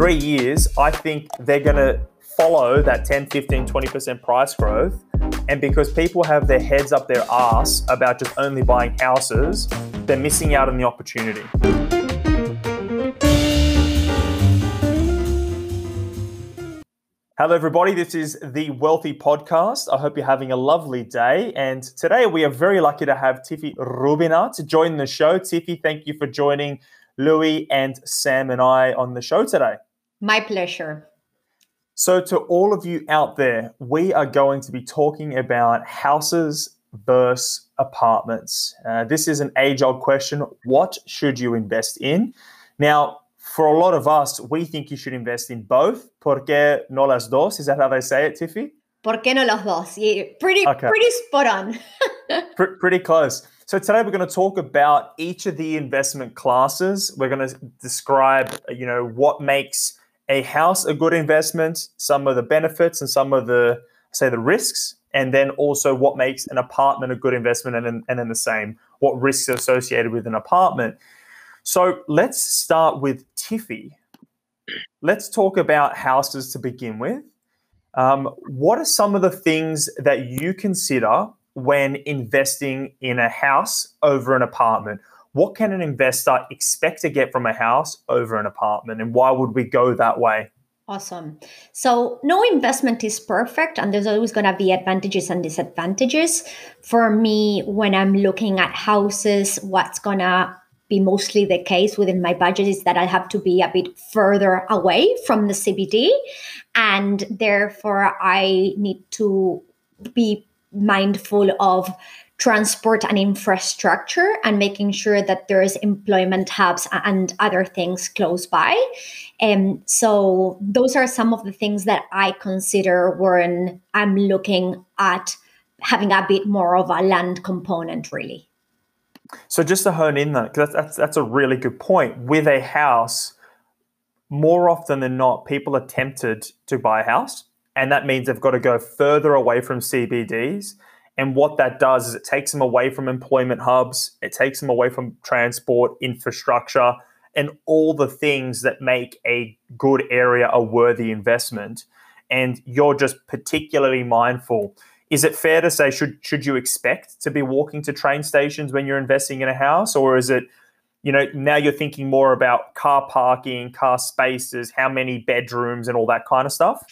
three years, I think they're going to follow that 10, 15, 20% price growth. And because people have their heads up their ass about just only buying houses, they're missing out on the opportunity. Hello, everybody. This is the Wealthy Podcast. I hope you're having a lovely day. And today we are very lucky to have Tiffy Rubina to join the show. Tiffy, thank you for joining Louis and Sam and I on the show today. My pleasure. So, to all of you out there, we are going to be talking about houses versus apartments. Uh, this is an age old question. What should you invest in? Now, for a lot of us, we think you should invest in both. ¿Por qué no las dos? Is that how they say it, Tiffy? ¿Por qué no los dos? Yeah, pretty, okay. pretty spot on. P- pretty close. So today we're going to talk about each of the investment classes. We're going to describe, you know, what makes a house a good investment, some of the benefits and some of the say the risks, and then also what makes an apartment a good investment, and then, and then the same, what risks are associated with an apartment. So let's start with Tiffy. Let's talk about houses to begin with. Um, what are some of the things that you consider when investing in a house over an apartment? What can an investor expect to get from a house over an apartment, and why would we go that way? Awesome. So, no investment is perfect, and there's always going to be advantages and disadvantages. For me, when I'm looking at houses, what's going to be mostly the case within my budget is that I have to be a bit further away from the CBD. And therefore, I need to be mindful of transport and infrastructure and making sure that there's employment hubs and other things close by. And so those are some of the things that I consider when I'm looking at having a bit more of a land component really. So just to hone in that, that's, that's that's a really good point. With a house, more often than not, people are tempted to buy a house, and that means they've got to go further away from CBDs. And what that does is it takes them away from employment hubs, it takes them away from transport, infrastructure, and all the things that make a good area a worthy investment. And you're just particularly mindful is it fair to say should should you expect to be walking to train stations when you're investing in a house, or is it you know now you're thinking more about car parking, car spaces, how many bedrooms, and all that kind of stuff?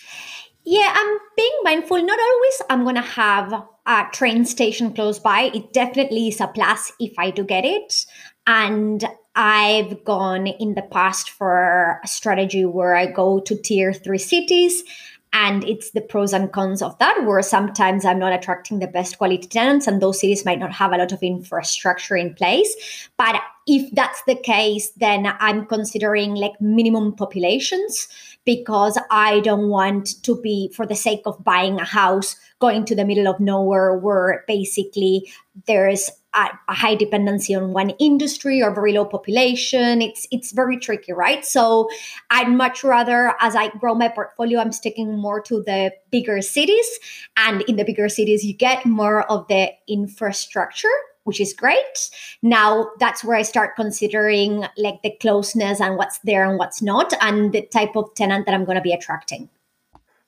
Yeah, I'm being mindful. Not always I'm going to have a train station close by. It definitely is a plus if I do get it. And I've gone in the past for a strategy where I go to tier three cities and it's the pros and cons of that where sometimes i'm not attracting the best quality tenants and those cities might not have a lot of infrastructure in place but if that's the case then i'm considering like minimum populations because i don't want to be for the sake of buying a house going to the middle of nowhere where basically there's a, a high dependency on one industry or very low population. It's it's very tricky, right? So I'd much rather, as I grow my portfolio, I'm sticking more to the bigger cities, and in the bigger cities, you get more of the infrastructure which is great. Now that's where I start considering like the closeness and what's there and what's not, and the type of tenant that I'm going to be attracting.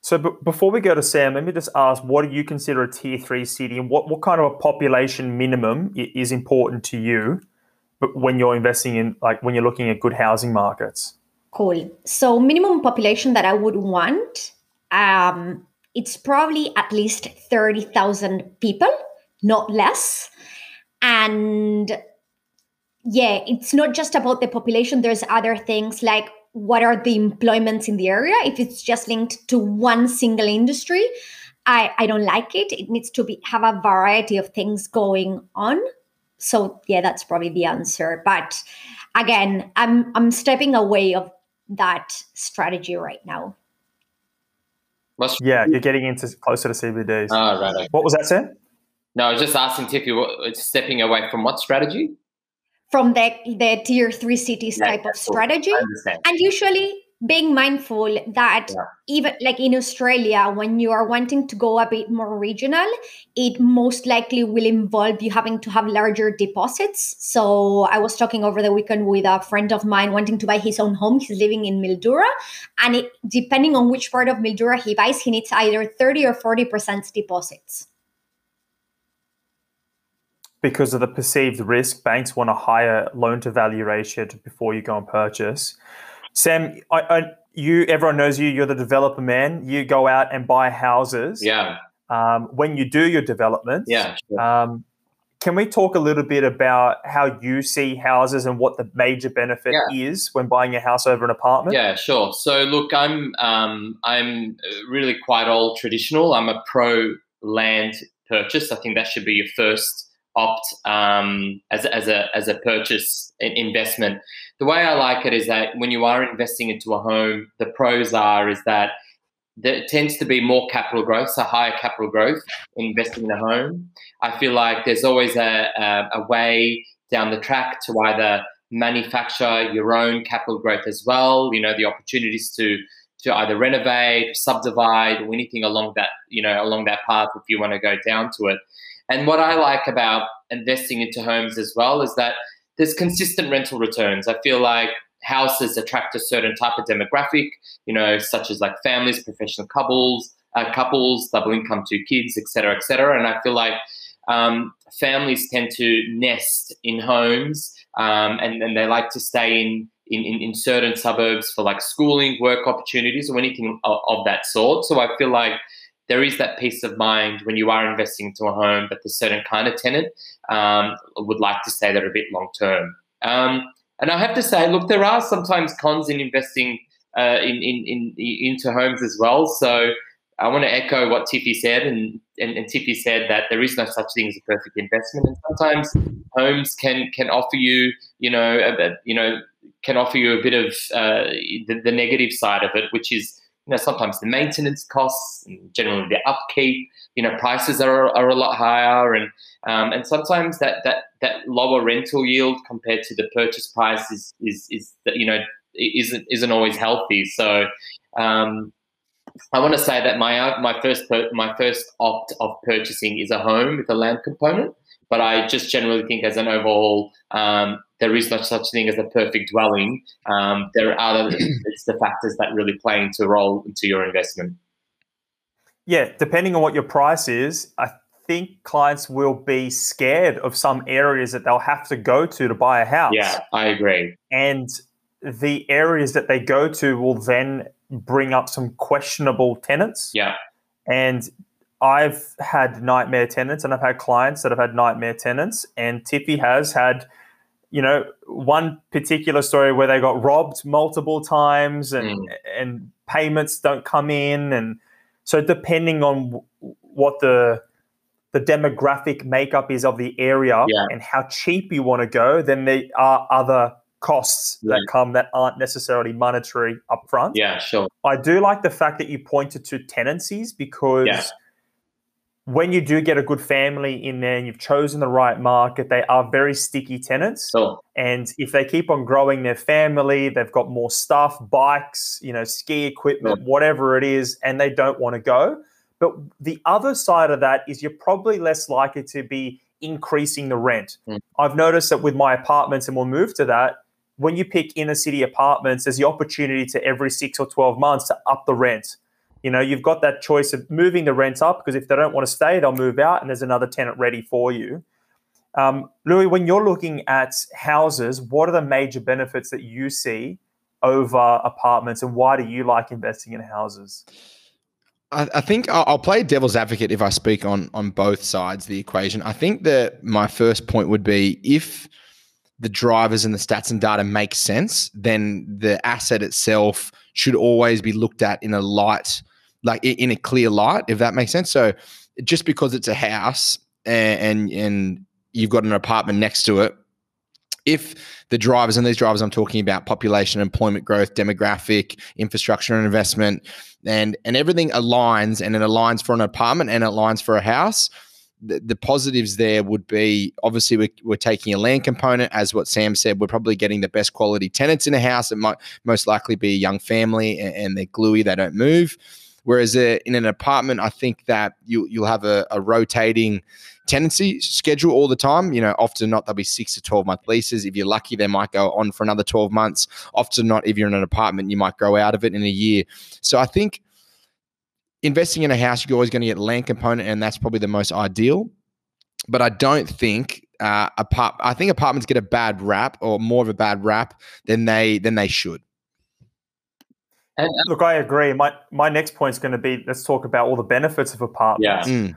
So b- before we go to Sam, let me just ask: What do you consider a tier three city, and what, what kind of a population minimum is important to you when you're investing in, like, when you're looking at good housing markets? Cool. So minimum population that I would want, um, it's probably at least thirty thousand people, not less, and yeah, it's not just about the population. There's other things like what are the employments in the area if it's just linked to one single industry i i don't like it it needs to be have a variety of things going on so yeah that's probably the answer but again i'm i'm stepping away of that strategy right now yeah you're getting into closer to cbds oh, ah, right, okay. what was that Sam? No i was just asking tiffy what, uh, stepping away from what strategy from the, the tier three cities yeah, type of strategy. And usually being mindful that Yeah. even like in Australia, when you are wanting to go a bit more regional, it most likely will involve you having to have larger deposits. So I was talking over the weekend with a friend of mine wanting to buy his own home. He's living in Mildura, and it, depending on which part of Mildura he buys, he needs either thirty or forty percent deposits. Because of the perceived risk, banks want a higher loan to value ratio to, before you go and purchase. Sam, I, I, you everyone knows you. You're the developer man. You go out and buy houses. Yeah, Um, when you do your developments, yeah, sure. Um, can we talk a little bit about how you see houses and what the major benefit is when buying a house over an apartment? Yeah, sure. So look, I'm um, I'm really quite old traditional. I'm a pro land purchase. I think that should be your first opt um, as as a as a purchase investment. The way I like it is that when you are investing into a home, the pros are is that there tends to be more capital growth, so higher capital growth investing in a home. I feel like there's always a, a, a way down the track to either manufacture your own capital growth as well. You know, the opportunities to to either renovate, subdivide, or anything along that you know along that path if you want to go down to it. And what I like about investing into homes as well is that there's consistent rental returns. I feel like houses attract a certain type of demographic, you know, such as like families, professional couples, uh, couples, double income, two kids, et cetera, et cetera. And I feel like um, families tend to nest in homes um, and, and they like to stay in, in, in certain suburbs for like schooling, work opportunities, or anything of, of that sort. So I feel like there is that peace of mind when you are investing into a home that the certain kind of tenant um, would like to stay there a bit long term. Um, and I have to say, look, there are sometimes cons in investing uh, in, in, in into homes as well. So I want to echo what Tiffy said, and, and, and Tiffy said that there is no such thing as a perfect investment, and sometimes homes can can offer you, you know, a, you know, can offer you a bit of uh, the, the negative side of it, which is know sometimes the maintenance costs and generally the upkeep. You know, prices are, are a lot higher, and um, and sometimes that that that lower rental yield compared to the purchase price is is is you know isn't isn't always healthy. So. Um, I want to say that my my first my first opt of purchasing is a home with a land component, but I just generally think as an overall, um, there is no such thing as a perfect dwelling. Um, there are other it's the factors that really play into role into your investment. Yeah, depending on what your price is, I think clients will be scared of some areas that they'll have to go to to buy a house. Yeah, I agree. And the areas that they go to will then bring up some questionable tenants. Yeah. And I've had nightmare tenants and I've had clients that have had nightmare tenants. And Tiffy has had, you know, one particular story where they got robbed multiple times and, Mm. and payments don't come in. And so depending on w- what the the demographic makeup is of the area Yeah. and how cheap you want to go, then there are other costs that come that aren't necessarily monetary upfront. Yeah, sure. I do like the fact that you pointed to tenancies because Yeah. When you do get a good family in there and you've chosen the right market, they are very sticky tenants. So And if they keep on growing their family, they've got more stuff, bikes, you know, ski equipment, whatever it is, and they don't want to go. But the other side of that is you're probably less likely to be increasing the rent. Mm. I've noticed that with my apartments, and we'll move to that, when you pick inner city apartments, there's the opportunity to every six or 12 months to up the rent. You know, you've got that choice of moving the rent up because if they don't want to stay, they'll move out and there's another tenant ready for you. Um, Louis, when you're looking at houses, what are the major benefits that you see over apartments and why do you like investing in houses? I, I think I'll, I'll play devil's advocate if I speak on on both sides of the equation. I think that my first point would be if the drivers and the stats and data make sense, then the asset itself should always be looked at in a light, like in a clear light, if that makes sense. So just because it's a house and and, and you've got an apartment next to it, if the drivers and these drivers I'm talking about population, employment growth, demographic, infrastructure and investment, and and everything aligns and it aligns for an apartment and it aligns for a house, the, positives there would be obviously we're, we're taking a land component, as what Sam said. We're probably getting the best quality tenants in a house. It might most likely be a young family and, and they're gluey, they don't move. Whereas uh, in an apartment, I think that you you'll have a, a, rotating tenancy schedule all the time. You know, often not there'll be six to twelve month leases. If you're lucky, they might go on for another twelve months. Often not. If you're in an apartment, you might grow out of it in a year. So I think investing in a house, you're always going to get land component, and that's probably the most ideal. But I don't think uh, apart. I think apartments get a bad rap, or more of a bad rap than they than they should. And, Look, I agree. My my next point is going to be let's talk about all the benefits of apartments. Yeah. Mm.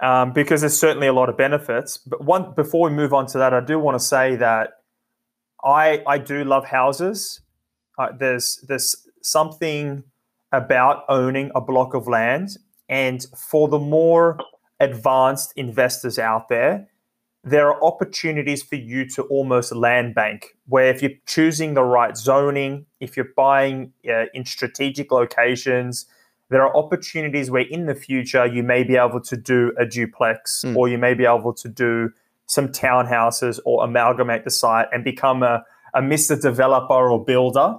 Um, because there's certainly a lot of benefits. But one before we move on to that, I do want to say that I I do love houses. Uh, there's there's something about owning a block of land. And for the more advanced investors out there, there are opportunities for you to almost land bank, where if you're choosing the right zoning, if you're buying uh, in strategic locations, there are opportunities where in the future you may be able to do a duplex mm. or you may be able to do some townhouses or amalgamate the site and become a, a Mr. Developer or builder.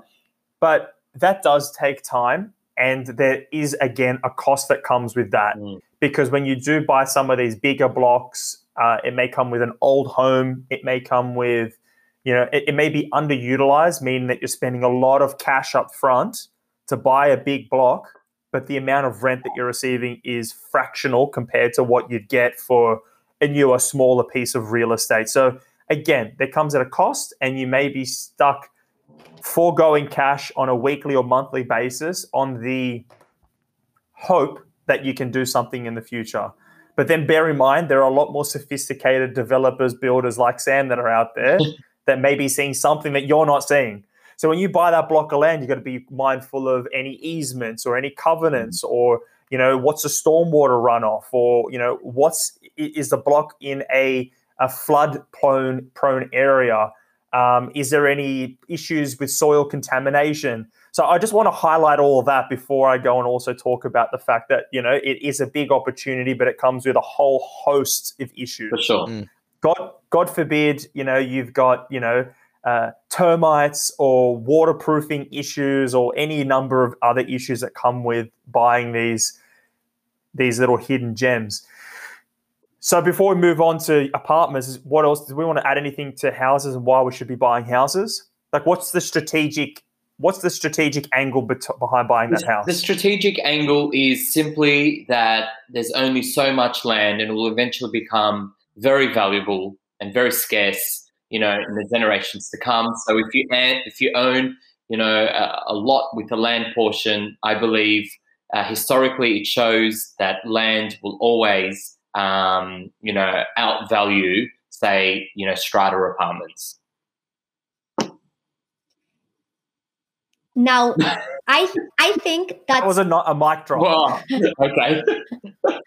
But that does take time. And there is, again, a cost that comes with that. Mm. Because when you do buy some of these bigger blocks, uh, it may come with an old home. It may come with, you know, it, it may be underutilized, meaning that you're spending a lot of cash up front to buy a big block, but the amount of rent that you're receiving is fractional compared to what you'd get for a newer, smaller piece of real estate. So again, there comes at a cost, and you may be stuck foregoing cash on a weekly or monthly basis on the hope that you can do something in the future. But then bear in mind, there are a lot more sophisticated developers, builders like Sam that are out there that may be seeing something that you're not seeing. So when you buy that block of land, you've got to be mindful of any easements or any covenants or, you know, what's the stormwater runoff or, you know, what's is the block in a, a flood prone prone area? Um, is there any issues with soil contamination? So I just want to highlight all of that before I go and also talk about the fact that you know it is a big opportunity, but it comes with a whole host of issues. For sure. Mm. God, God forbid, you know, you've got you know uh, termites or waterproofing issues or any number of other issues that come with buying these these little hidden gems. So before we move on to apartments, what else do we want to add anything to houses and why we should be buying houses? Like, what's the strategic? What's the strategic angle behind buying that house? The strategic angle is simply that there's only so much land, and it will eventually become very valuable and very scarce. You know, in the generations to come. So if you if you own, you know, a, a lot with the land portion, I believe uh, historically it shows that land will always um, you know, outvalue, say, you know, strata apartments. Now, I I think that was a not a mic drop. Well, okay.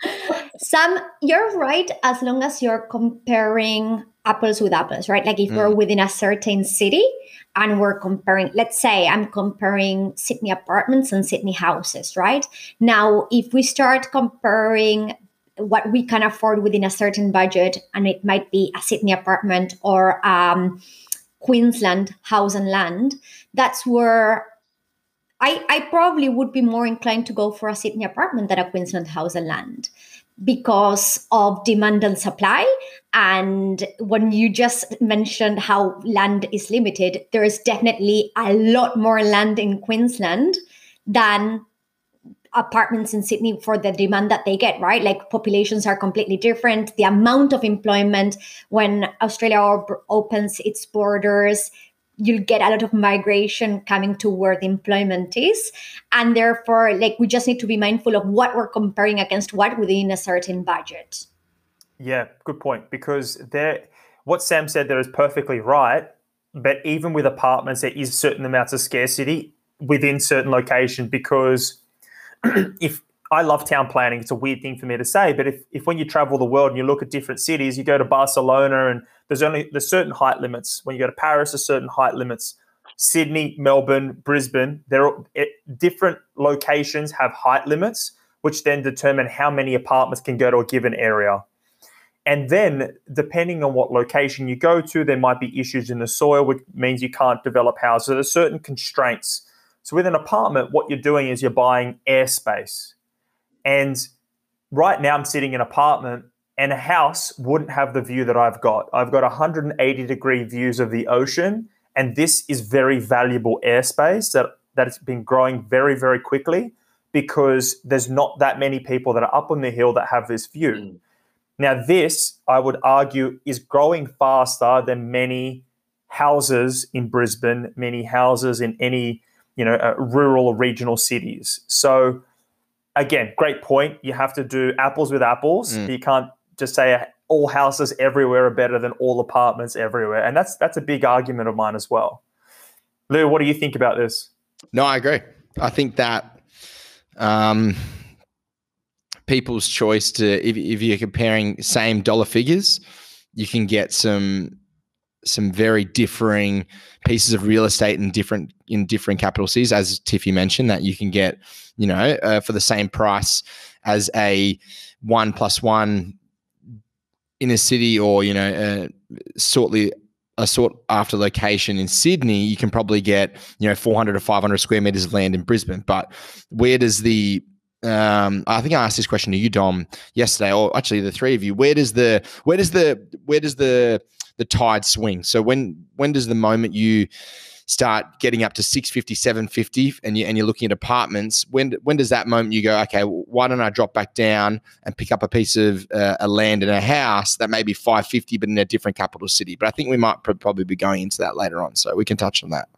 Sam, you're right as long as you're comparing apples with apples, right? Like if mm. we're within a certain city and we're comparing, let's say I'm comparing Sydney apartments and Sydney houses, right? Now, if we start comparing what we can afford within a certain budget, and it might be a Sydney apartment or um, Queensland house and land, that's where I, I probably would be more inclined to go for a Sydney apartment than a Queensland house and land because of demand and supply. And when you just mentioned how land is limited, there is definitely a lot more land in Queensland than apartments in Sydney for the demand that they get, right? Like populations are completely different. The amount of employment when Australia op- opens its borders, you'll get a lot of migration coming to where the employment is. And therefore, like we just need to be mindful of what we're comparing against what within a certain budget. Yeah, good point. Because there what Sam said there is perfectly right. But even with apartments, there is certain amounts of scarcity within certain locations because if I love town planning, it's a weird thing for me to say, but if, if when you travel the world and you look at different cities, you go to Barcelona and there's only there's certain height limits. When you go to Paris, there's certain height limits. Sydney, Melbourne, Brisbane, there are it, different locations have height limits, which then determine how many apartments can go to a given area. And then, depending on what location you go to, there might be issues in the soil, which means you can't develop houses. So there's certain constraints. So, with an apartment, what you're doing is you're buying airspace. And right now, I'm sitting in an apartment, and a house wouldn't have the view that I've got. I've got 180 degree views of the ocean, and this is very valuable airspace that, that has been growing very, very quickly because there's not that many people that are up on the hill that have this view. Mm. Now, this, I would argue, is growing faster than many houses in Brisbane, many houses in any you know uh, rural or regional cities. So, again, great point. You have to do apples with apples. Mm. You can't just say all houses everywhere are better than all apartments everywhere, and that's that's a big argument of mine as well. Lou, what do you think about this? No, I agree. I think that um, people's choice to if, if you're comparing same dollar figures, you can get some some very differing pieces of real estate in different in different capital cities, as Tiffy mentioned, that you can get, you know, uh, for the same price as a one plus one in a city, or you know, uh, shortly a sought after location in Sydney, you can probably get you know 400 or 500 square meters of land in Brisbane. But where does the um, I think I asked this question to you, Dom, yesterday, or actually the three of you. Where does the where does the where does the the tide swing? So when when does the moment you start getting up to 650 750 and you and you're looking at apartments when when does that moment you go okay why don't i drop back down and pick up a piece of uh, a land and a house that may be 550 but in a different capital city but i think we might pr- probably be going into that later on so we can touch on that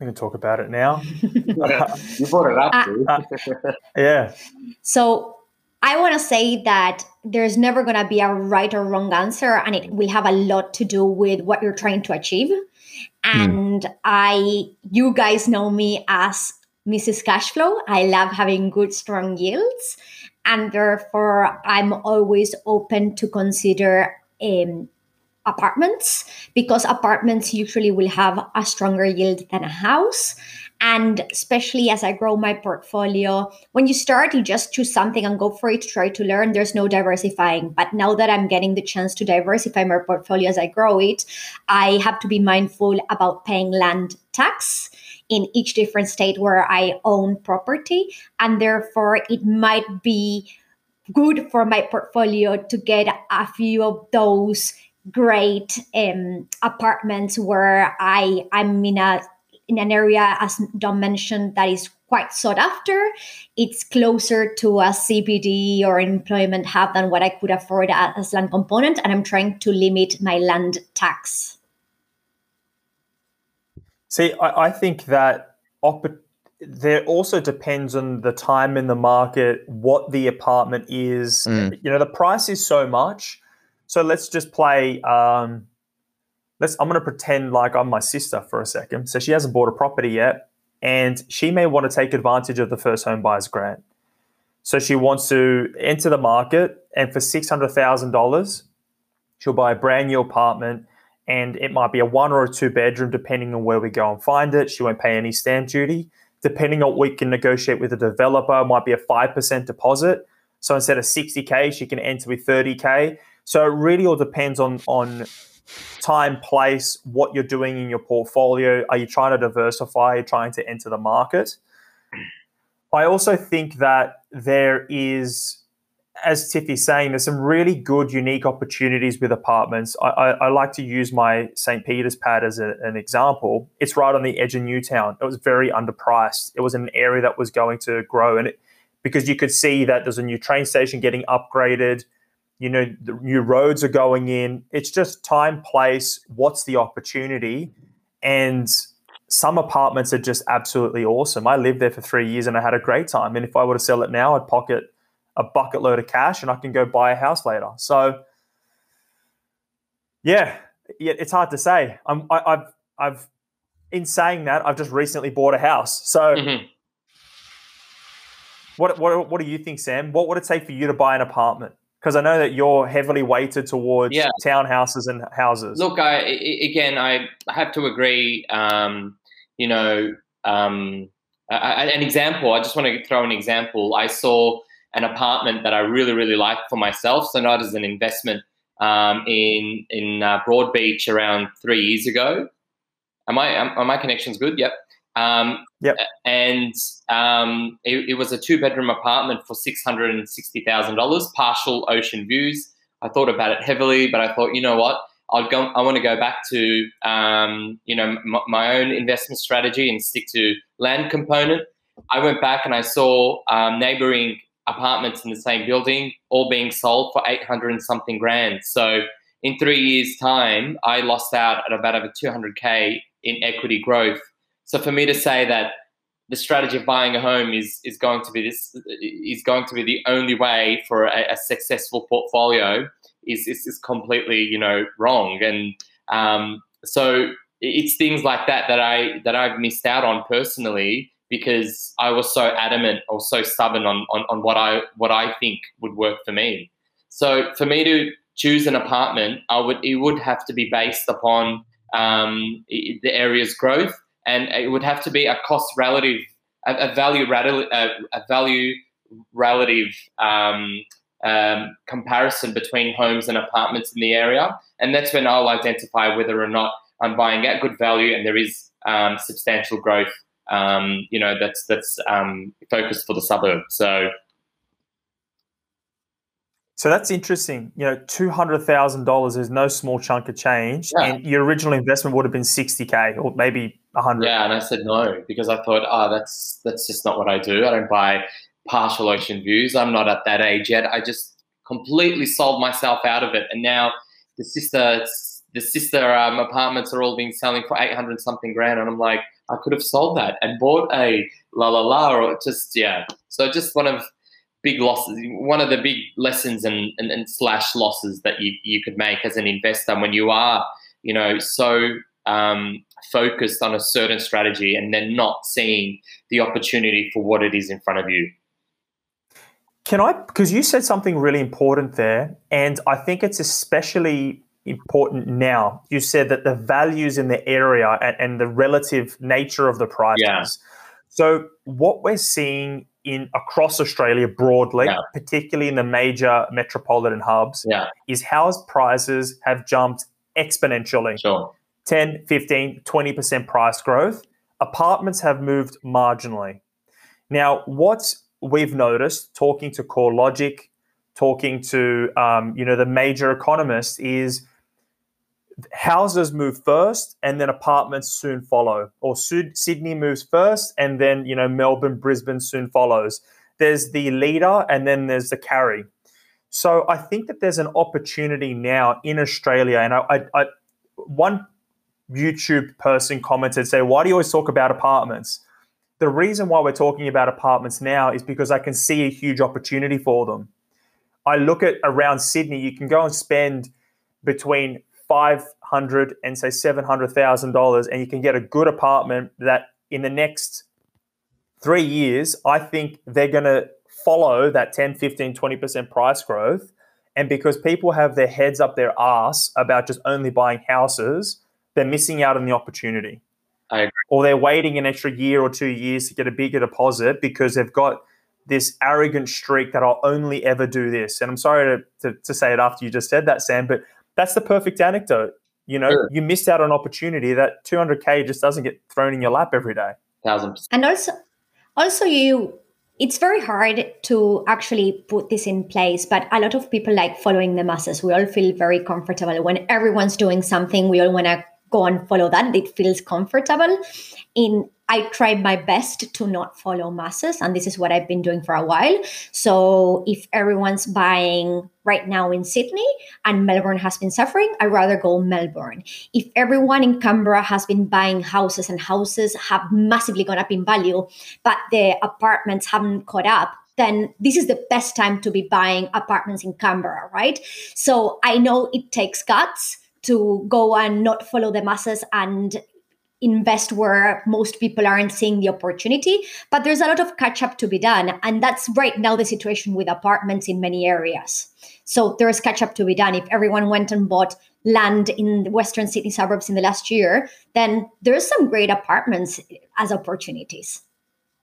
we can talk about it now. you brought it up. Uh, yeah. So I want to say that there's never going to be a right or wrong answer, and it will have a lot to do with what you're trying to achieve. Hmm. And mm. I, you guys know me as Mrs. Cashflow. I love having good, strong yields, and therefore I'm always open to consider um, apartments because apartments usually will have a stronger yield than a house. And especially as I grow my portfolio, when you start, you just choose something and go for it, try to learn. There's no diversifying. But now that I'm getting the chance to diversify my portfolio as I grow it, I have to be mindful about paying land tax in each different state where I own property. And therefore, it might be good for my portfolio to get a few of those great um, apartments where I I'm in a in an area as Dom mentioned that is quite sought after. It's closer to a CBD or employment hub than what I could afford as land component, and I'm trying to limit my land tax. See, I, I think that op- there also depends on the time in the market, what the apartment is. Mm. You know, the price is so much so let's just play. Um, let's. I'm going to pretend like I'm my sister for a second. So she hasn't bought a property yet, and she may want to take advantage of the first home buyers grant. So she wants to enter the market, and for six hundred thousand dollars, she'll buy a brand new apartment, and it might be a one or a two bedroom, depending on where we go and find it. She won't pay any stamp duty. Depending on what we can negotiate with the developer, might be a five percent deposit. So instead of 60k, she can enter with 30k. So it really all depends on on time, place, what you're doing in your portfolio. Are you trying to diversify? Trying to enter the market? I also think that there is, as Tiffy's saying, there's some really good, unique opportunities with apartments. I, I, I like to use my St. Peter's pad as a, an example. It's right on the edge of Newtown. It was very underpriced. It was an area that was going to grow, and it, because you could see that there's a new train station getting upgraded you know the new roads are going in. It's just time place what's the opportunity? And some apartments are just absolutely awesome. I lived there for three years and i had a great time. And if i were to sell it now i'd pocket a bucket load of cash and i can go buy a house later. So yeah, yeah it's hard to say. I'm, I, have I've in saying that i've just recently bought a house. So mm-hmm. what, what, what do you think sam? What would it take for you to buy an apartment because I know that you're heavily weighted towards yeah. townhouses and houses. Look, I again, I have to agree. Um, you know, um, I, an example. I just want to throw an example. I saw an apartment that I really, really liked for myself. So not as an investment um, in in uh, Broadbeach around three years ago. Am I am, are my connections good? Yep. Um, yep. And um, it, it, was a two bedroom apartment for six hundred and sixty thousand dollars, partial ocean views. I thought about it heavily, but I thought, you know what? I'd go. I want to go back to um, you know m- my own investment strategy and stick to land component. I went back and I saw um, neighboring apartments in the same building all being sold for 800 and something grand. So in three years' time, I lost out at about over 200k in equity growth. So for me to say that the strategy of buying a home is is going to be this is going to be the only way for a, a successful portfolio is, is, is completely you know wrong. And um, so it's things like that that I that I've missed out on personally because I was so adamant or so stubborn on, on, on what I what I think would work for me. So for me to choose an apartment, I would it would have to be based upon um, the area's growth, and it would have to be a cost relative, a, a value relative, a, a, value relative um, um, comparison between homes and apartments in the area, and that's when I'll identify whether or not I'm buying at good value and there is um, substantial growth um, you know, that's that's um, focused for the suburb. So. So that's interesting. You know, two hundred thousand dollars is no small chunk of change, yeah. and your original investment would have been sixty k or maybe hundred. Yeah, and I said no because I thought, oh, that's that's just not what I do. I don't buy partial ocean views. I'm not at that age yet. I just completely sold myself out of it, and now the sister the sister um, apartments are all being selling for eight hundred something grand, and I'm like, I could have sold that and bought a la la la, or just yeah. So just one of big losses, one of the big lessons and, and, and slash losses that you you could make as an investor when you are, you know, so um, focused on a certain strategy and then not seeing the opportunity for what it is in front of you. Can I? Because you said something really important there, and I think it's especially important now. You said that the values in the area and, and the relative nature of the prices. Yeah. So what we're seeing in across Australia broadly, yeah. particularly in the major metropolitan hubs, yeah. is house prices have jumped exponentially. Sure. 10, 15, 20% price growth. Apartments have moved marginally. Now, what we've noticed talking to CoreLogic, talking to um, you know the major economists is houses move first and then apartments soon follow or sydney moves first and then you know melbourne brisbane soon follows there's the leader and then there's the carry so i think that there's an opportunity now in australia and i, I, I one youtube person commented say why do you always talk about apartments the reason why we're talking about apartments now is because i can see a huge opportunity for them i look at around sydney you can go and spend between five hundred and say seven hundred thousand dollars, and you can get a good apartment that in the next three years, I think they're going to follow that 10, 15, 20% price growth. And because people have their heads up their ass about just only buying houses, they're missing out on the opportunity. I agree. Or they're waiting an extra year or two years to get a bigger deposit because they've got this arrogant streak that I'll only ever do this. And I'm sorry to, to, to say it after you just said that, Sam, but that's the perfect anecdote. You know, sure. you missed out on opportunity that 200k just doesn't get thrown in your lap every day. Thousand percent. And also, also you, it's very hard to actually put this in place. But a lot of people like following the masses. We all feel very comfortable when everyone's doing something. We all want to go and follow that. It feels comfortable. In I try my best to not follow masses, and this is what I've been doing for a while. So if everyone's buying right now in Sydney and Melbourne has been suffering, I'd rather go Melbourne. If everyone in Canberra has been buying houses and houses have massively gone up in value, but the apartments haven't caught up, then this is the best time to be buying apartments in Canberra, right? So I know it takes guts to go and not follow the masses and invest where most people aren't seeing the opportunity. But there's a lot of catch up to be done. And that's right now the situation with apartments in many areas. So there's catch up to be done. If everyone went and bought land in the western sydney suburbs in the last year then there's some great apartments as opportunities.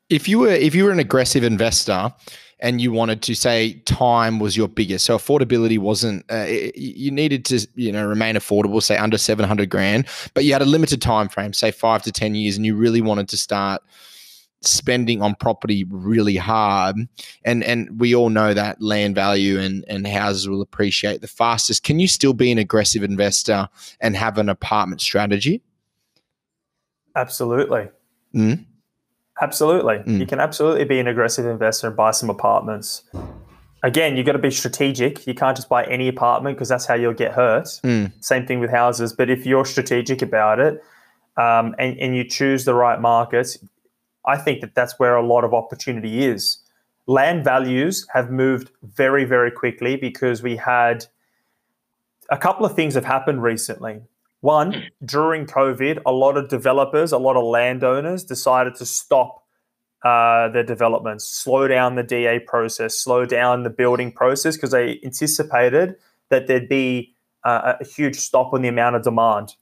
If you were if you were an aggressive investor and you wanted to say time was your biggest. So affordability wasn't uh, you needed to you know remain affordable say under 700 grand but you had a limited time frame say 5 to 10 years and you really wanted to start spending on property really hard. And and we all know that land value and and houses will appreciate the fastest. Can you still be an aggressive investor and have an apartment strategy? Absolutely. Mm. Absolutely mm. you can absolutely be an aggressive investor and buy some apartments again you've got to be strategic you can't just buy any apartment because that's how you'll get hurt mm. same thing with houses but if you're strategic about it um, and, and you choose the right markets I think that that's where a lot of opportunity is. Land values have moved very, very quickly because we had a couple of things have happened recently. One, during COVID, a lot of developers, a lot of landowners decided to stop uh, their developments, slow down the DA process, slow down the building process because they anticipated that there'd be uh, a huge stop on the amount of demand.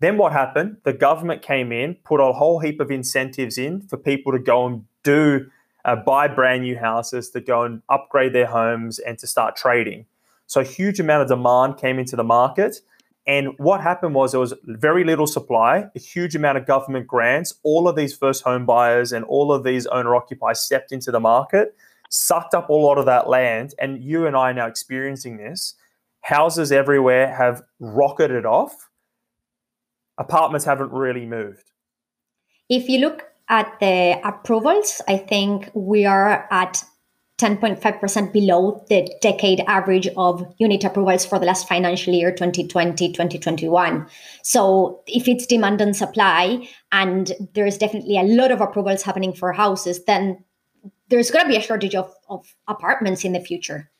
Then what happened? The government came in, put a whole heap of incentives in for people to go and do uh, buy brand new houses, to go and upgrade their homes, and to start trading. So a huge amount of demand came into the market. And what happened was there was very little supply, a huge amount of government grants. All of these first home buyers and all of these owner occupiers stepped into the market, sucked up a lot of that land. And you and I are now experiencing this. Houses everywhere have rocketed off apartments haven't really moved. If you look at the approvals, I think we are at 10.5% below the decade average of unit approvals for the last financial year 2020 2021 so if it's demand and supply and there's definitely a lot of approvals happening for houses then there's going to be a shortage of, of apartments in the future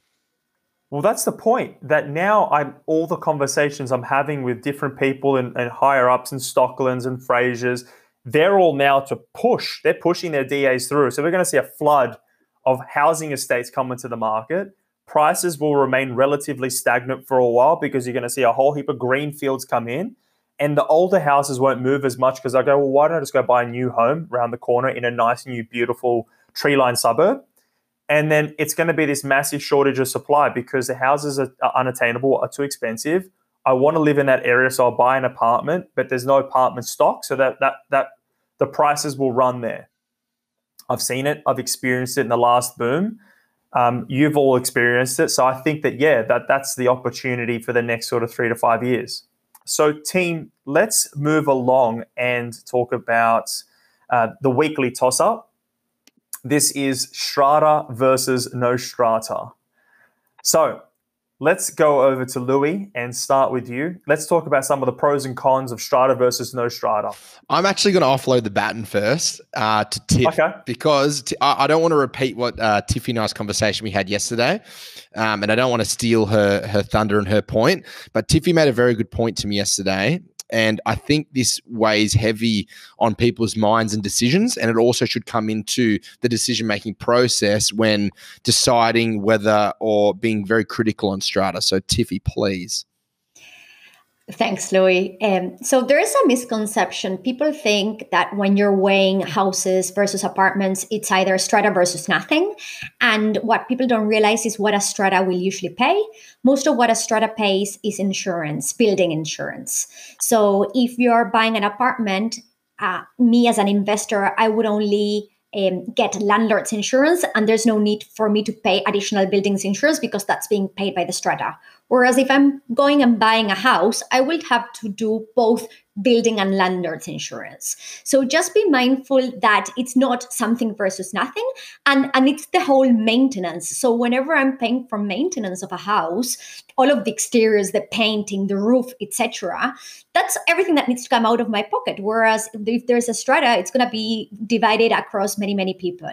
well, that's the point. That now I'm all the conversations I'm having with different people and, and higher ups and Stocklands and Frasers, they're all now to push. They're pushing their DAs through. So we're going to see a flood of housing estates come into the market. Prices will remain relatively stagnant for a while because you're going to see a whole heap of green fields come in. And the older houses won't move as much because I go, well, why don't I just go buy a new home around the corner in a nice, new, beautiful tree line suburb? And then it's going to be this massive shortage of supply because the houses are, are unattainable, are too expensive. I want to live in that area, so I'll buy an apartment, but there's no apartment stock, so that that that the prices will run there. I've seen it, I've experienced it in the last boom. Um, you've all experienced it, so I think that yeah, that that's the opportunity for the next sort of three to five years. So, team, let's move along and talk about uh, the weekly toss up. This is strata versus no strata. So let's go over to Louis and start with you. Let's talk about some of the pros and cons of strata versus no strata. I'm actually going to offload the baton first uh, to Tiff okay. because t- I, don't want to repeat what uh, Tiffy and I's conversation we had yesterday. Um, and I don't want to steal her her thunder and her point. But Tiffy made a very good point to me yesterday, and I think this weighs heavy on people's minds and decisions. And it also should come into the decision making process when deciding whether or being very critical on strata. So, Tiffy, please. Thanks, Louis. Um, so there is a misconception. People think that when you're weighing houses versus apartments, it's either strata versus nothing. And what people don't realize is what a strata will usually pay. Most of what a strata pays is insurance, building insurance. So if you're buying an apartment, uh, me as an investor, I would only um, get landlord's insurance, and there's no need for me to pay additional buildings insurance because that's being paid by the strata. Whereas if I'm going and buying a house, I will have to do both building and landlord's insurance. So just be mindful that it's not something versus nothing and and it's the whole maintenance. So whenever I'm paying for maintenance of a house, all of the exteriors, the painting, the roof, etc., that's everything that needs to come out of my pocket. Whereas if there's a strata, it's going to be divided across many many people.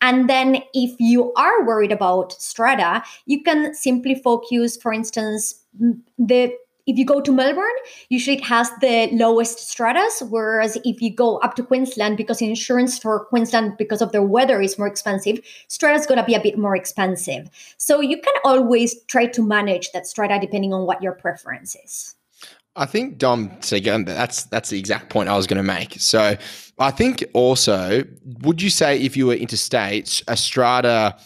And then if you are worried about strata, you can simply focus, for instance, the if you go to Melbourne, usually it has the lowest stratas. Whereas if you go up to Queensland, because insurance for Queensland, because of the weather, is more expensive, strata is going to be a bit more expensive. So you can always try to manage that strata depending on what your preference is. I think Dom again. That's that's the exact point I was going to make. So I think also, would you say if you were interstate, a strata,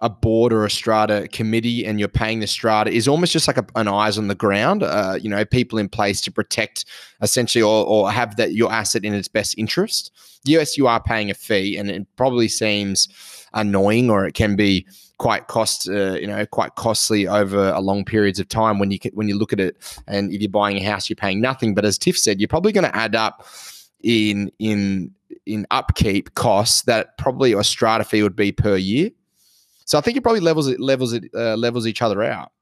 a board or a strata committee, and you're paying the strata is almost just like a, an eyes on the ground. Uh, you know, people in place to protect essentially or, or have that your asset in its best interest. Yes, you are paying a fee, and it probably seems annoying, or it can be quite cost uh, you know quite costly over a long periods of time when you when you look at it and if you're buying a house you're paying nothing but as tiff said you're probably going to add up in in in upkeep costs that probably a strata fee would be per year so i think it probably levels it levels it uh, levels each other out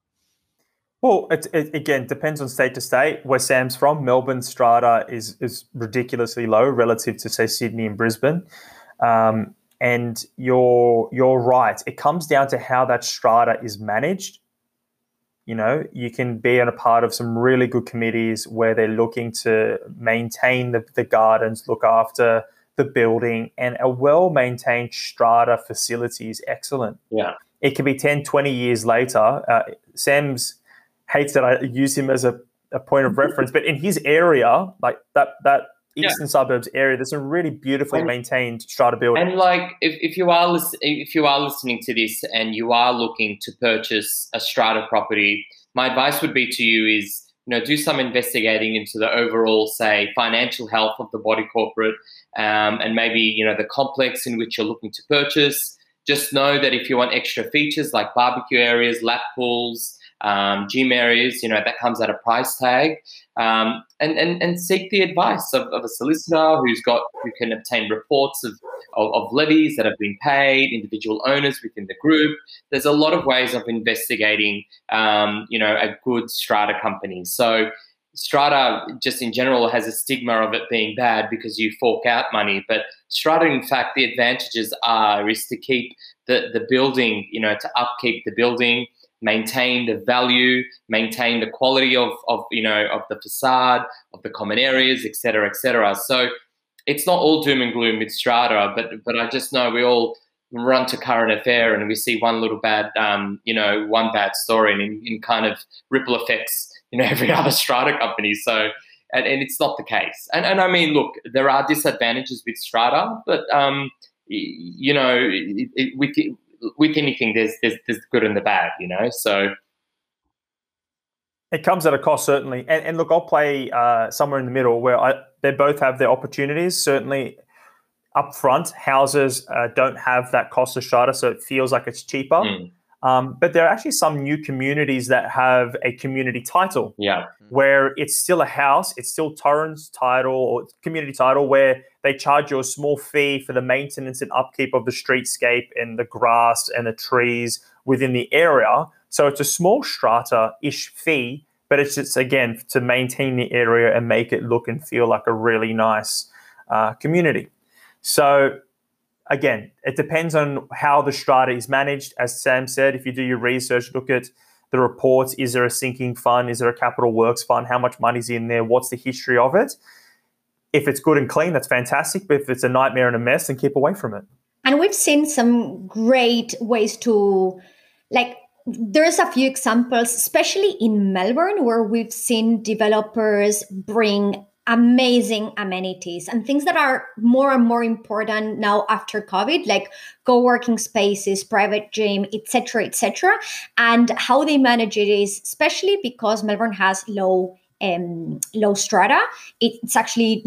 well, it, it, again depends on state to state. Where Sam's from, Melbourne strata is is ridiculously low relative to say Sydney and Brisbane. Um, and you're you're right. It comes down to how that strata is managed. You know, you can be in a part of some really good committees where they're looking to maintain the, the gardens, look after the building, and a well maintained strata facility is excellent. Yeah. It can be 10, 20 years later. Uh, Sam's hates that I use him as a, a point of reference, but in his area, like that, that eastern yeah. suburbs area. There's some really beautifully and, maintained strata buildings. And like, if, if you are if you are listening to this and you are looking to purchase a strata property, my advice would be to you is you know do some investigating into the overall say financial health of the body corporate um, and maybe you know the complex in which you're looking to purchase. Just know that if you want extra features like barbecue areas, lap pools, um, gym areas, you know, that comes at a price tag. Um, and, and, and seek the advice of, of a solicitor who's got, who can obtain reports of, of, of levies that have been paid, individual owners within the group. There's a lot of ways of investigating, um, you know, a good strata company. So strata just in general has a stigma of it being bad because you fork out money but strata in fact the advantages are is to keep the, the building you know to upkeep the building maintain the value, maintain the quality of, of you know of the facade, of the common areas, etc., etc. So it's not all doom and gloom with Strata, but but I just know we all run to current affair and we see one little bad um, you know one bad story and in, in kind of ripple effects you know every other Strata company. So and, and it's not the case. And and I mean, look, there are disadvantages with Strata, but um, you know, it, it, with with anything, there's there's there's the good and the bad, you know. So it comes at a cost, certainly. And, and look, I'll play uh, somewhere in the middle where I, they both have their opportunities. Certainly, up front, houses uh, don't have that cost of strata, so it feels like it's cheaper. Mm. Um, but there are actually some new communities that have a community title. Yeah. Where it's still a house, it's still Torrens title or community title, where they charge you a small fee for the maintenance and upkeep of the streetscape and the grass and the trees within the area. So it's a small strata ish fee, but it's just, again, to maintain the area and make it look and feel like a really nice uh, community. So again, it depends on how the strata is managed. As Sam said, if you do your research, look at the reports. Is there a sinking fund? Is there a capital works fund? How much money's in there? What's the history of it? If it's good and clean, that's fantastic. But if it's a nightmare and a mess, then keep away from it. And we've seen some great ways to, like, there's a few examples, especially in Melbourne, where we've seen developers bring amazing amenities and things that are more and more important now after covid like co-working spaces private gym etc etc and how they manage it is especially because melbourne has low um, low strata. It's actually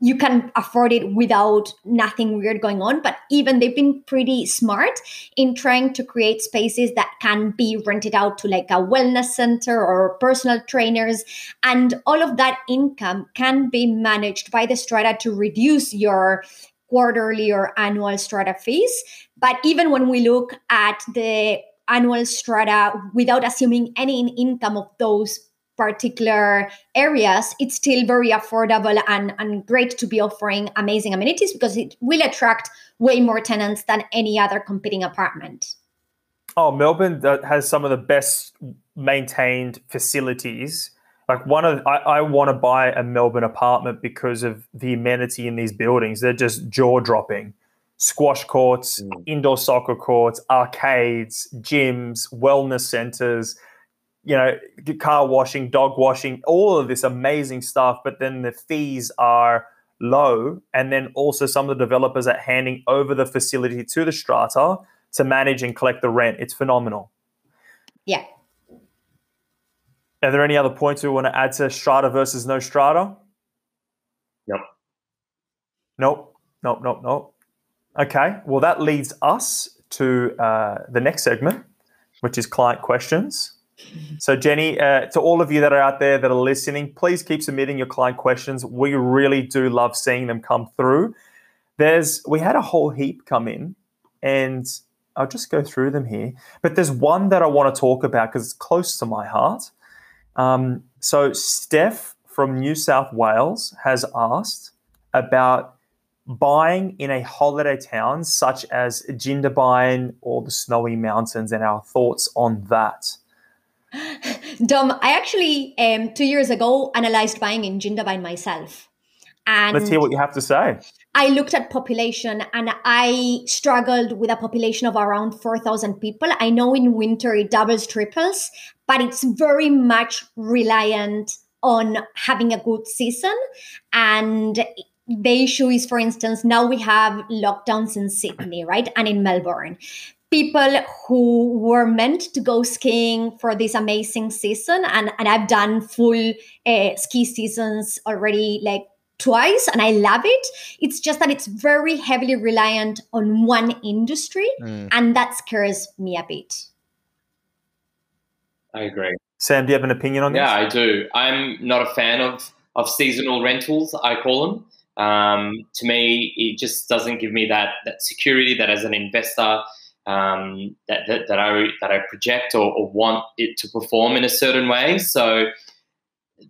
you can afford it without nothing weird going on. But even they've been pretty smart in trying to create spaces that can be rented out to like a wellness center or personal trainers, and all of that income can be managed by the strata to reduce your quarterly or annual strata fees. But even when we look at the annual strata without assuming any income of those particular areas, it's still very affordable and, and great to be offering amazing amenities because it will attract way more tenants than any other competing apartment. Oh, Melbourne has some of the best maintained facilities. Like one of, I, I want to buy a Melbourne apartment because of the amenity in these buildings. They're just jaw dropping. Squash courts, mm. indoor soccer courts, arcades, gyms, wellness centers you know, car washing, dog washing, all of this amazing stuff, but then the fees are low. And then also some of the developers are handing over the facility to the strata to manage and collect the rent. It's phenomenal. Yeah. Are there any other points we want to add to strata versus no strata? Nope. Nope. Nope. Nope. Nope. Okay. Well, that leads us to uh, the next segment, which is client questions. So, Jenny, uh, to all of you that are out there that are listening, please keep submitting your client questions. We really do love seeing them come through. There's we had a whole heap come in, and I'll just go through them here. But there's one that I want to talk about because it's close to my heart. Um, so, Steph from New South Wales has asked about buying in a holiday town such as Jindabyne or the Snowy Mountains and our thoughts on that. Dom, I actually um, two years ago analyzed buying in Jindabyne myself. And Let's hear what you have to say. I looked at population and I struggled with a population of around 4,000 people. I know in winter it doubles, triples, but it's very much reliant on having a good season. And the issue is, for instance, now we have lockdowns in Sydney, right? And in Melbourne. People who were meant to go skiing for this amazing season, and, and I've done full uh, ski seasons already, like twice and I love it. It's just that it's very heavily reliant on one industry mm. and that scares me a bit. I agree. Sam, do you have an opinion on yeah, this? Yeah, I do. I'm not a fan of, of seasonal rentals, I call them. Um, to me, it just doesn't give me that, that security that as an investor um, that, that, that, I, that I project or, or want it to perform in a certain way. So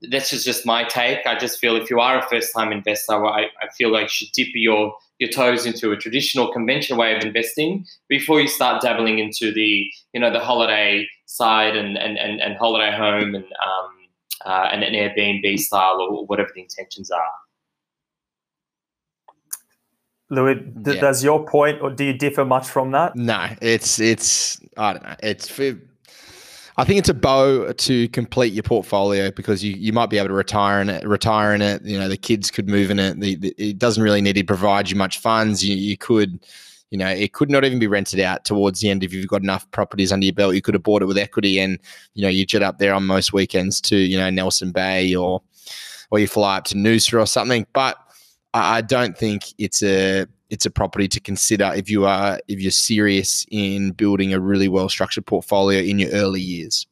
this is just my take. I just feel if you are a first time investor, I, I feel like you should dip your, your toes into a traditional conventional way of investing before you start dabbling into the, you know, the holiday side and, and, and, and holiday home and, um, uh, and an Airbnb style or whatever the intentions are. Louis, d- yeah. does your point or do you differ much from that? No, it's it's I don't know. It's I think it's a bow to complete your portfolio because you, you might be able to retire in it. Retire in it. You know, the kids could move in it. The, the, it doesn't really need to provide you much funds. You, you could, you know, it could not even be rented out towards the end if you've got enough properties under your belt. You could have bought it with equity, and you know, you jet up there on most weekends to you know Nelson Bay or or you fly up to Noosa or something. But I, I don't think it's a it's a property to consider if you are if you're serious in building a really well structured portfolio in your early years.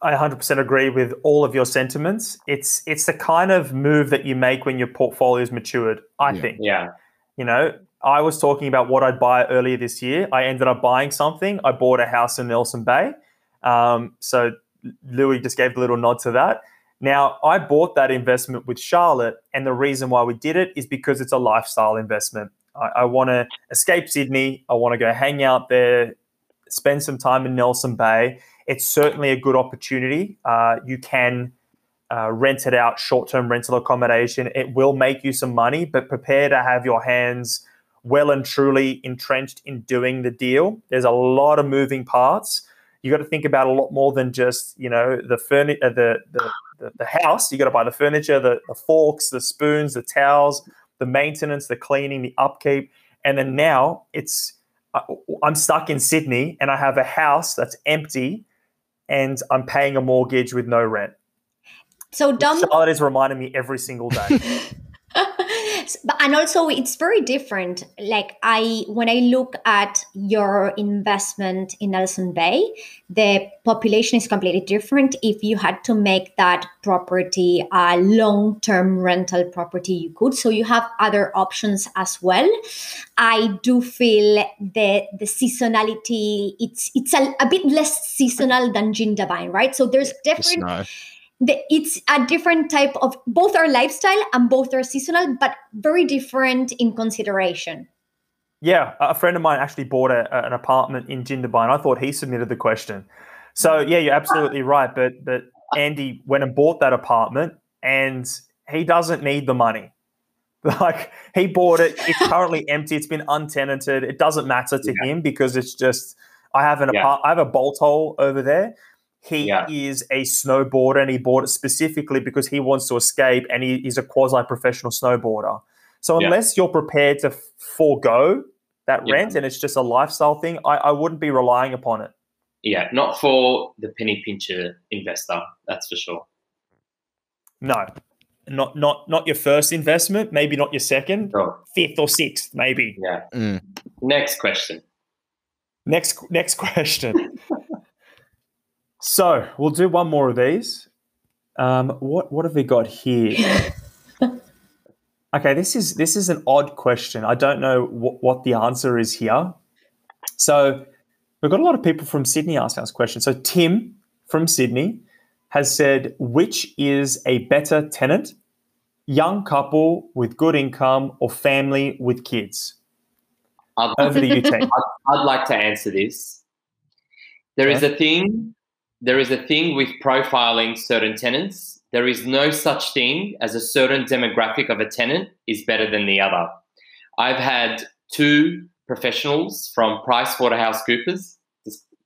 I 100% agree with all of your sentiments. It's it's the kind of move that you make when your portfolio is matured. I yeah. think. Yeah. You know, I was talking about what I'd buy earlier this year. I ended up buying something. I bought a house in Nelson Bay. Um, so Louis just gave a little nod to that. Now, I bought that investment with Charlotte, and the reason why we did it is because it's a lifestyle investment. I, I want to escape Sydney. I want to go hang out there, spend some time in Nelson Bay. It's certainly a good opportunity. Uh, you can uh, rent it out, short term rental accommodation. It will make you some money, but prepare to have your hands well and truly entrenched in doing the deal. There's a lot of moving parts. You got to think about a lot more than just you know the furniture, uh, the, the the, the house. You got to buy the furniture, the, the forks, the spoons, the towels, the maintenance, the cleaning, the upkeep. And then now it's, uh, I'm stuck in Sydney and I have a house that's empty and I'm paying a mortgage with no rent. So dumb. Charlotte is reminding me every single day. and also it's very different. Like i when i look at your investment in nelson bay the population is completely different. If you had to make that property a long-term rental property you could. So you have other options as well. I do feel that the seasonality it's it's a, a bit less seasonal than jindabyne right? So there's different the, it's a different type of both are lifestyle and both are seasonal, but very different in consideration. Yeah, a friend of mine actually bought a, an apartment in Jindabyne. I thought he submitted the question. So yeah, you're absolutely right. But but Andy went and bought that apartment, and he doesn't need the money. Like he bought it. It's currently empty. It's been untenanted. It doesn't matter to yeah. him because it's just I have an yeah. apart, I have a bolt hole over there he Yeah. is a snowboarder and he bought it specifically because he wants to escape and he, is a quasi professional snowboarder. So, Yeah. unless you're prepared to forego that Yeah. rent and it's just a lifestyle thing, I, I wouldn't be relying upon it. Yeah, not for the penny pincher investor, that's for sure. No, not not not your first investment, maybe not your second, So, fifth or sixth, maybe. yeah. Mm. Next question. Next next question. So we'll do one more of these. Um, what what have we got here? okay, this is this is an odd question. I don't know what, what the answer is here. So we've got a lot of people from Sydney asking us questions. So Tim from Sydney has said, which is a better tenant? Young couple with good income or family with kids? I'd, Over to you, Tim. I'd like to answer this. There is a thing. There is a thing with profiling certain tenants. There is no such thing as a certain demographic of a tenant is better than the other. I've had two professionals from PricewaterhouseCoopers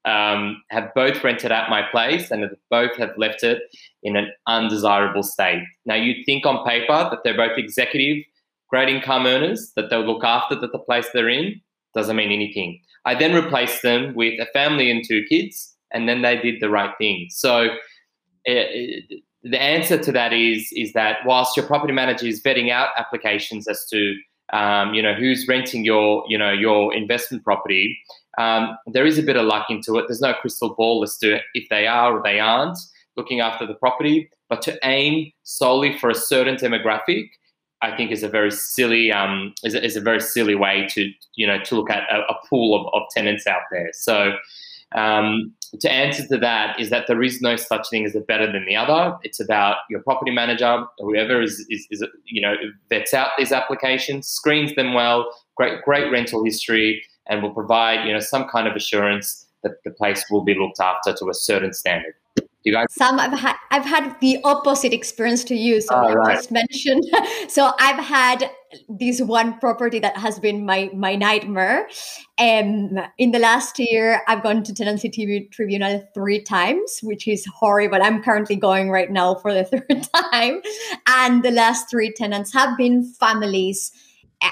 um, have both rented out my place and both have left it in an undesirable state. Now, you'd think on paper that they're both executive, great income earners, that they'll look after the, the place they're in. Doesn't mean anything. I then replaced them with a family and two kids, and then they did the right thing. So, uh, the answer to that is is that whilst your property manager is vetting out applications as to um, you know who's renting your you know your investment property, um, there is a bit of luck into it. There's no crystal ball as to if they are or they aren't looking after the property, but to aim solely for a certain demographic, I think is a very silly um, is, a, is a very silly way to you know to look at a, a pool of, of tenants out there. So um, to answer to that is that there is no such thing as a better than the other. It's about your property manager, whoever is, is, is you know vets out these applications, screens them well, great great rental history, and will provide you know some kind of assurance that the place will be looked after to a certain standard. You guys, Some I've had I've had the opposite experience to you. So Oh, I right. just mentioned. So I've had this one property that has been my my nightmare. Um, in the last year, I've gone to tenancy TV tribunal three times, which is horrible. I'm currently going right now for the third time, and the last three tenants have been families.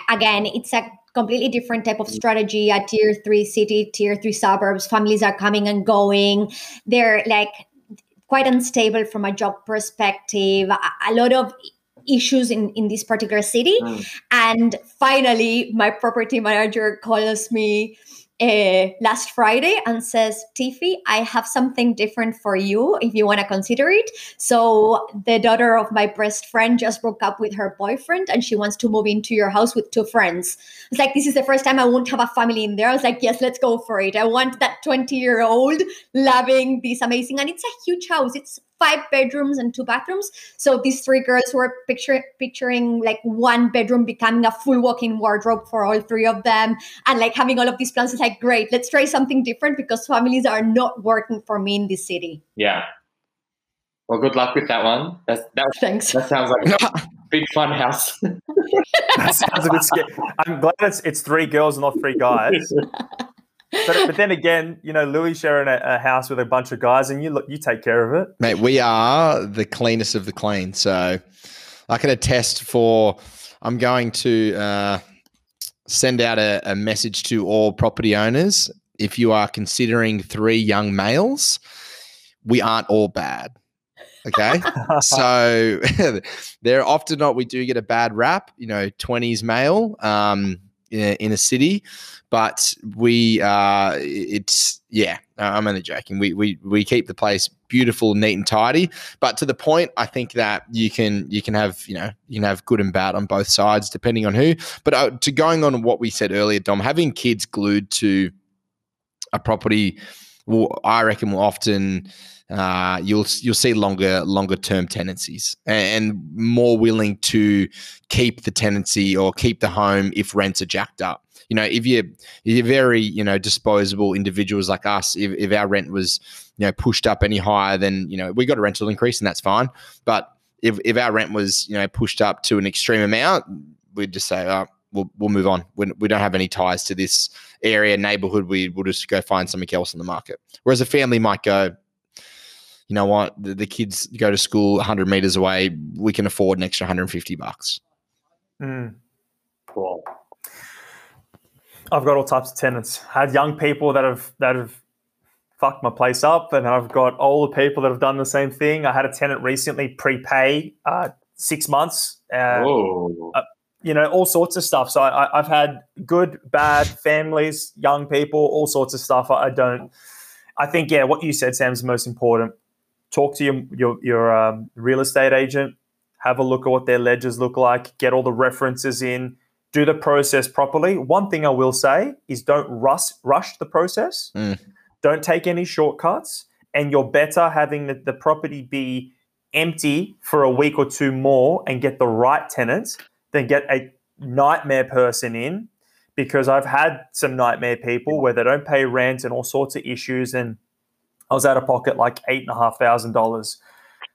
Again, it's a completely different type of strategy. A tier three city, tier three suburbs. Families are coming and going. They're like quite unstable from a job perspective, a, a lot of issues in, in this particular city. Mm. And finally, my property manager calls me uh, last Friday and says, Tiffy, I have something different for you if you want to consider it. So, the daughter of my best friend just broke up with her boyfriend and she wants to move into your house with two friends. It's like, this is the first time I won't have a family in there. I was like, yes, let's go for it. I want that 20 year old loving this amazing, and it's a huge house. It's five bedrooms and two bathrooms. So these three girls were picture, picturing like one bedroom becoming a full walk-in wardrobe for all three of them, and like having all of these plans. It's like, great, let's try something different because families are not working for me in this city. yeah. Well, good luck with that one. That's, that Thanks. that sounds like a big fun house. That sounds a bit scary. I'm glad it's it's three girls, and not three guys. But, but then again, you know, Louis sharing a, a house with a bunch of guys, and you look, you take care of it. Mate, we are the cleanest of the clean. So I can attest for, I'm going to uh, send out a, a message to all property owners. If you are considering three young males, we aren't all bad. Okay. so they're often not, we do get a bad rap, you know, 20s male um, in, in a city, but we, uh, it's, yeah, I'm only joking. We, we, we keep the place beautiful, neat and tidy, but to the point, I think that you can, you can have, you know, you can have good and bad on both sides depending on who, but uh, to going on what we said earlier, Dom, having kids glued to a property, will, I reckon will often, uh, you'll you'll see longer longer term tenancies and, more willing to keep the tenancy or keep the home if rents are jacked up. You know, if you you're very you know disposable individuals like us, if, if our rent was you know pushed up any higher, then you know we got a rental increase and that's fine. But if if our rent was you know pushed up to an extreme amount, we'd just say, oh, we'll we'll move on. We, we don't have any ties to this area neighborhood. We will just go find something else in the market. Whereas a family might go, you know what, the, the kids go to school 100 meters away, we can afford an extra 150 bucks. Mm. Cool. I've got all types of tenants. had young people that have that have fucked my place up, and I've got older people that have done the same thing. I had a tenant recently prepay uh, six months. Uh, uh, you know, all sorts of stuff. So I, have had good, bad families, young people, all sorts of stuff. I, I, don't. I think yeah, what you said, Sam, is the most important. Talk to your your, your um, real estate agent. Have a look at what their ledgers look like. Get all the references in. Do the process properly. One thing I will say is don't rush rush the process. Mm. Don't take any shortcuts. And you're better having the, the property be empty for a week or two more and get the right tenants than get a nightmare person in because I've had some nightmare people where they don't pay rent and all sorts of issues. And I was out of pocket like eight and a half thousand dollars.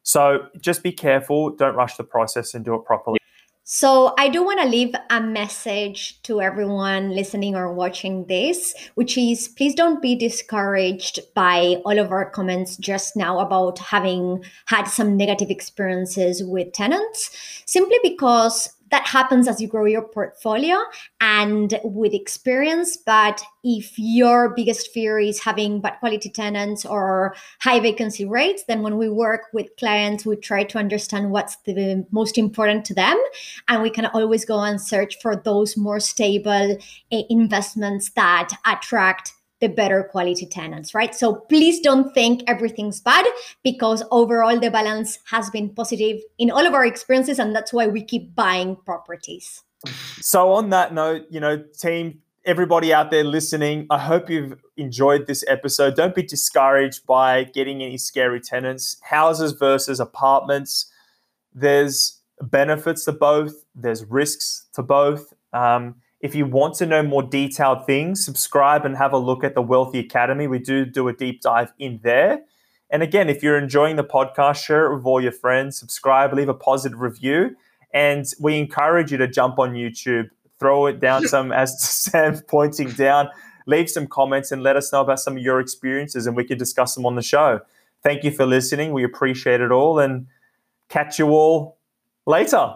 So just be careful. Don't rush the process and do it properly. So, I do want to leave a message to everyone listening or watching this, which is please don't be discouraged by all of our comments just now about having had some negative experiences with tenants, simply because that happens as you grow your portfolio and with experience. But if your biggest fear is having bad quality tenants or high vacancy rates, then when we work with clients, we try to understand what's the most important to them. And we can always go and search for those more stable eh, investments that attract the better quality tenants, right? So please don't think everything's bad because overall the balance has been positive in all of our experiences, and that's why we keep buying properties. So, on that note, you know, team, everybody out there listening, I hope you've enjoyed this episode. Don't be discouraged by getting any scary tenants, houses versus apartments. There's benefits to both, there's risks to both. Um, if you want to know more detailed things, subscribe and have a look at the Wealthy Academy. We do do a deep dive in there. And again, if you're enjoying the podcast, share it with all your friends, subscribe, leave a positive review. And we encourage you to jump on YouTube, throw it down some, as Sam's pointing down, leave some comments and let us know about some of your experiences and we can discuss them on the show. Thank you for listening. We appreciate it all and catch you all later.